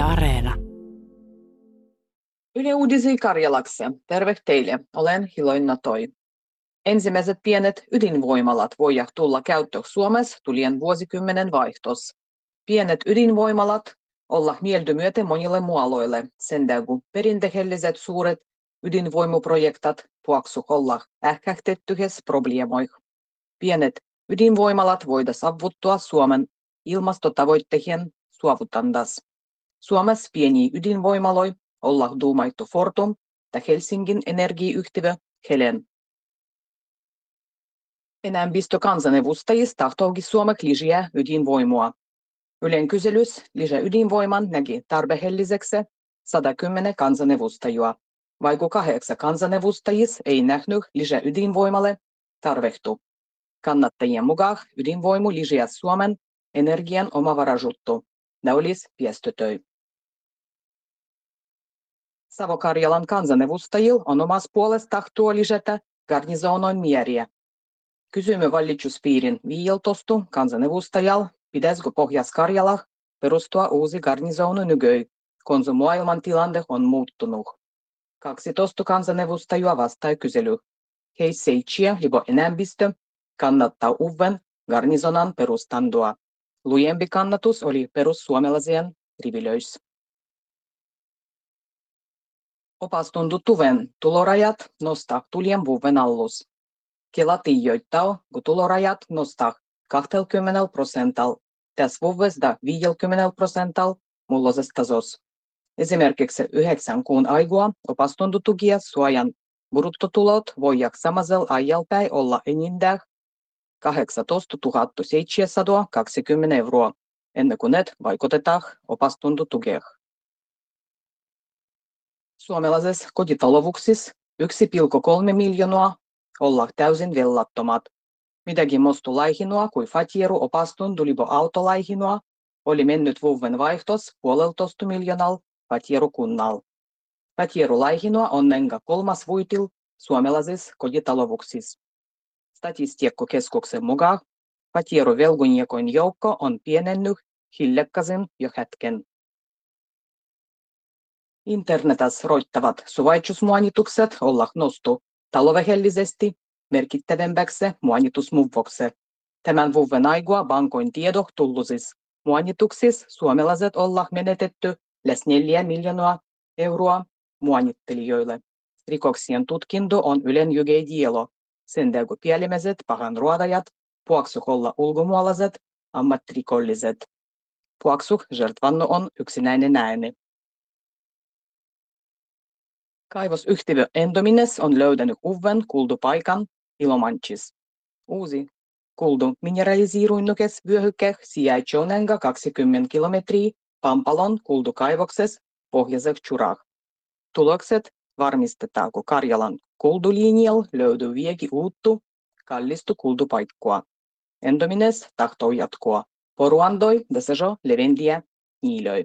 Yle Areena. Yle Uudisi Karjalakse. Terve teille. Olen Hiloinna Toi. Ensimmäiset pienet ydinvoimalat voivat tulla käyttöön Suomessa tulien vuosikymmenen vaihtos. Pienet ydinvoimalat olla mieltymyöte monille mualoille, sen kun perinteelliset suuret ydinvoimuprojektat puoksu olla ähkähtettyhes probleemoih. Pienet ydinvoimalat voida saavuttaa Suomen ilmastotavoitteiden suovutandas. Suomessa pieni ydinvoimaloi olla duumaittu Fortum ja Helsingin energiayhtiö Helen. Enemmistö kansanedustajista tahtookin Suomek lisää ydinvoimua. Ylen kyselys lisää ydinvoiman näki tarpeelliseksi 110 kansanedustajua, vaikka kahdeksan kansanedustajis ei nähnyt lisää ydinvoimalle tarvehtu. Kannattajien mukaan ydinvoimu lisää Suomen energian omavaraisuutta. Ne olisi piestötöi. Savo-Karjalan kansanedustajilla on omassa puolestaan tahtoa lisätä garnisonon määriä. Kysymme valituspiirin viieltostu kansanedustajalla, pitäisikö Pohjas-Karjala perustua uusi garnisonu nykyi, kun maailman tilanne on muuttunut. 12 kansanedustajaa vastaa kysely. Hei seitsemän libo enemmistö kannattaa uuden garnisonan perustandoa. Lujempi kannatus oli perussuomalaisien rivilöissä. Opastundu tuven tulorajat nostaa allus. Kela tiijoittaa, kun tulorajat nostaa 20 prosentalla, tässä vuodesta 50 prosentalla mulloisesta tasossa. Esimerkiksi yhdeksän kuun aikua opastundu tukia suojan bruttotulot voivat samasella ajalpäin olla enintään 18 720 euroa, ennen kuin ne vaikutetaan opastuntotukeen. Suomalaisessa kotitalouksissa 1,3 miljoonaa olla täysin vellattomat. Mitäkin mostu laihinoa kuin fatieru opastun tulipo autolaihinoa oli mennyt vuoden vaihtos puoleltoista miljoonal fatieru kunnal. Fatieru laihinoa on enkä kolmas vuitil suomalaisissa kotitalouksissa. Statistiikkakeskuksen mukaan patieruvelgunjien joukko on pienennyt hiljakkaisen jo hetken. Internetas roittavat suvaitsusmuonitukset olla nostu taloudelisesti merkittävämpäksi muonitusmuvuksi. Tämän vuoden aikua bankoin tiedoh tullusis muonituksissa suomalaiset olla menetetty lähes 4 miljoonaa euroa muonittelijoille. Rikoksien tutkinto on Ylen jygeidielo, sen kun pielimäiset pahanruodajat puoksuh olla ulkomuolaiset ammattirikolliset. Puoksuh žrtvannu on yksinäinen ääni. Kaivosyhtiö Endomines on löytänyt uuden kuldupaikan Ilomanchis. Uusi kuldu mineralisoirunnukes vyöhyke sijaitsee nenga 20 kilometriä Pampalon kuldukaivoksessa pohjoisessa Churah. Tulokset varmistetaan, kun Karjalan kuldulinjalla löytyy vieki uuttu kallistu kuldupaikkoa. Endomines tahtoo jatkoa. Poruandoi desejo levendiä niilöi.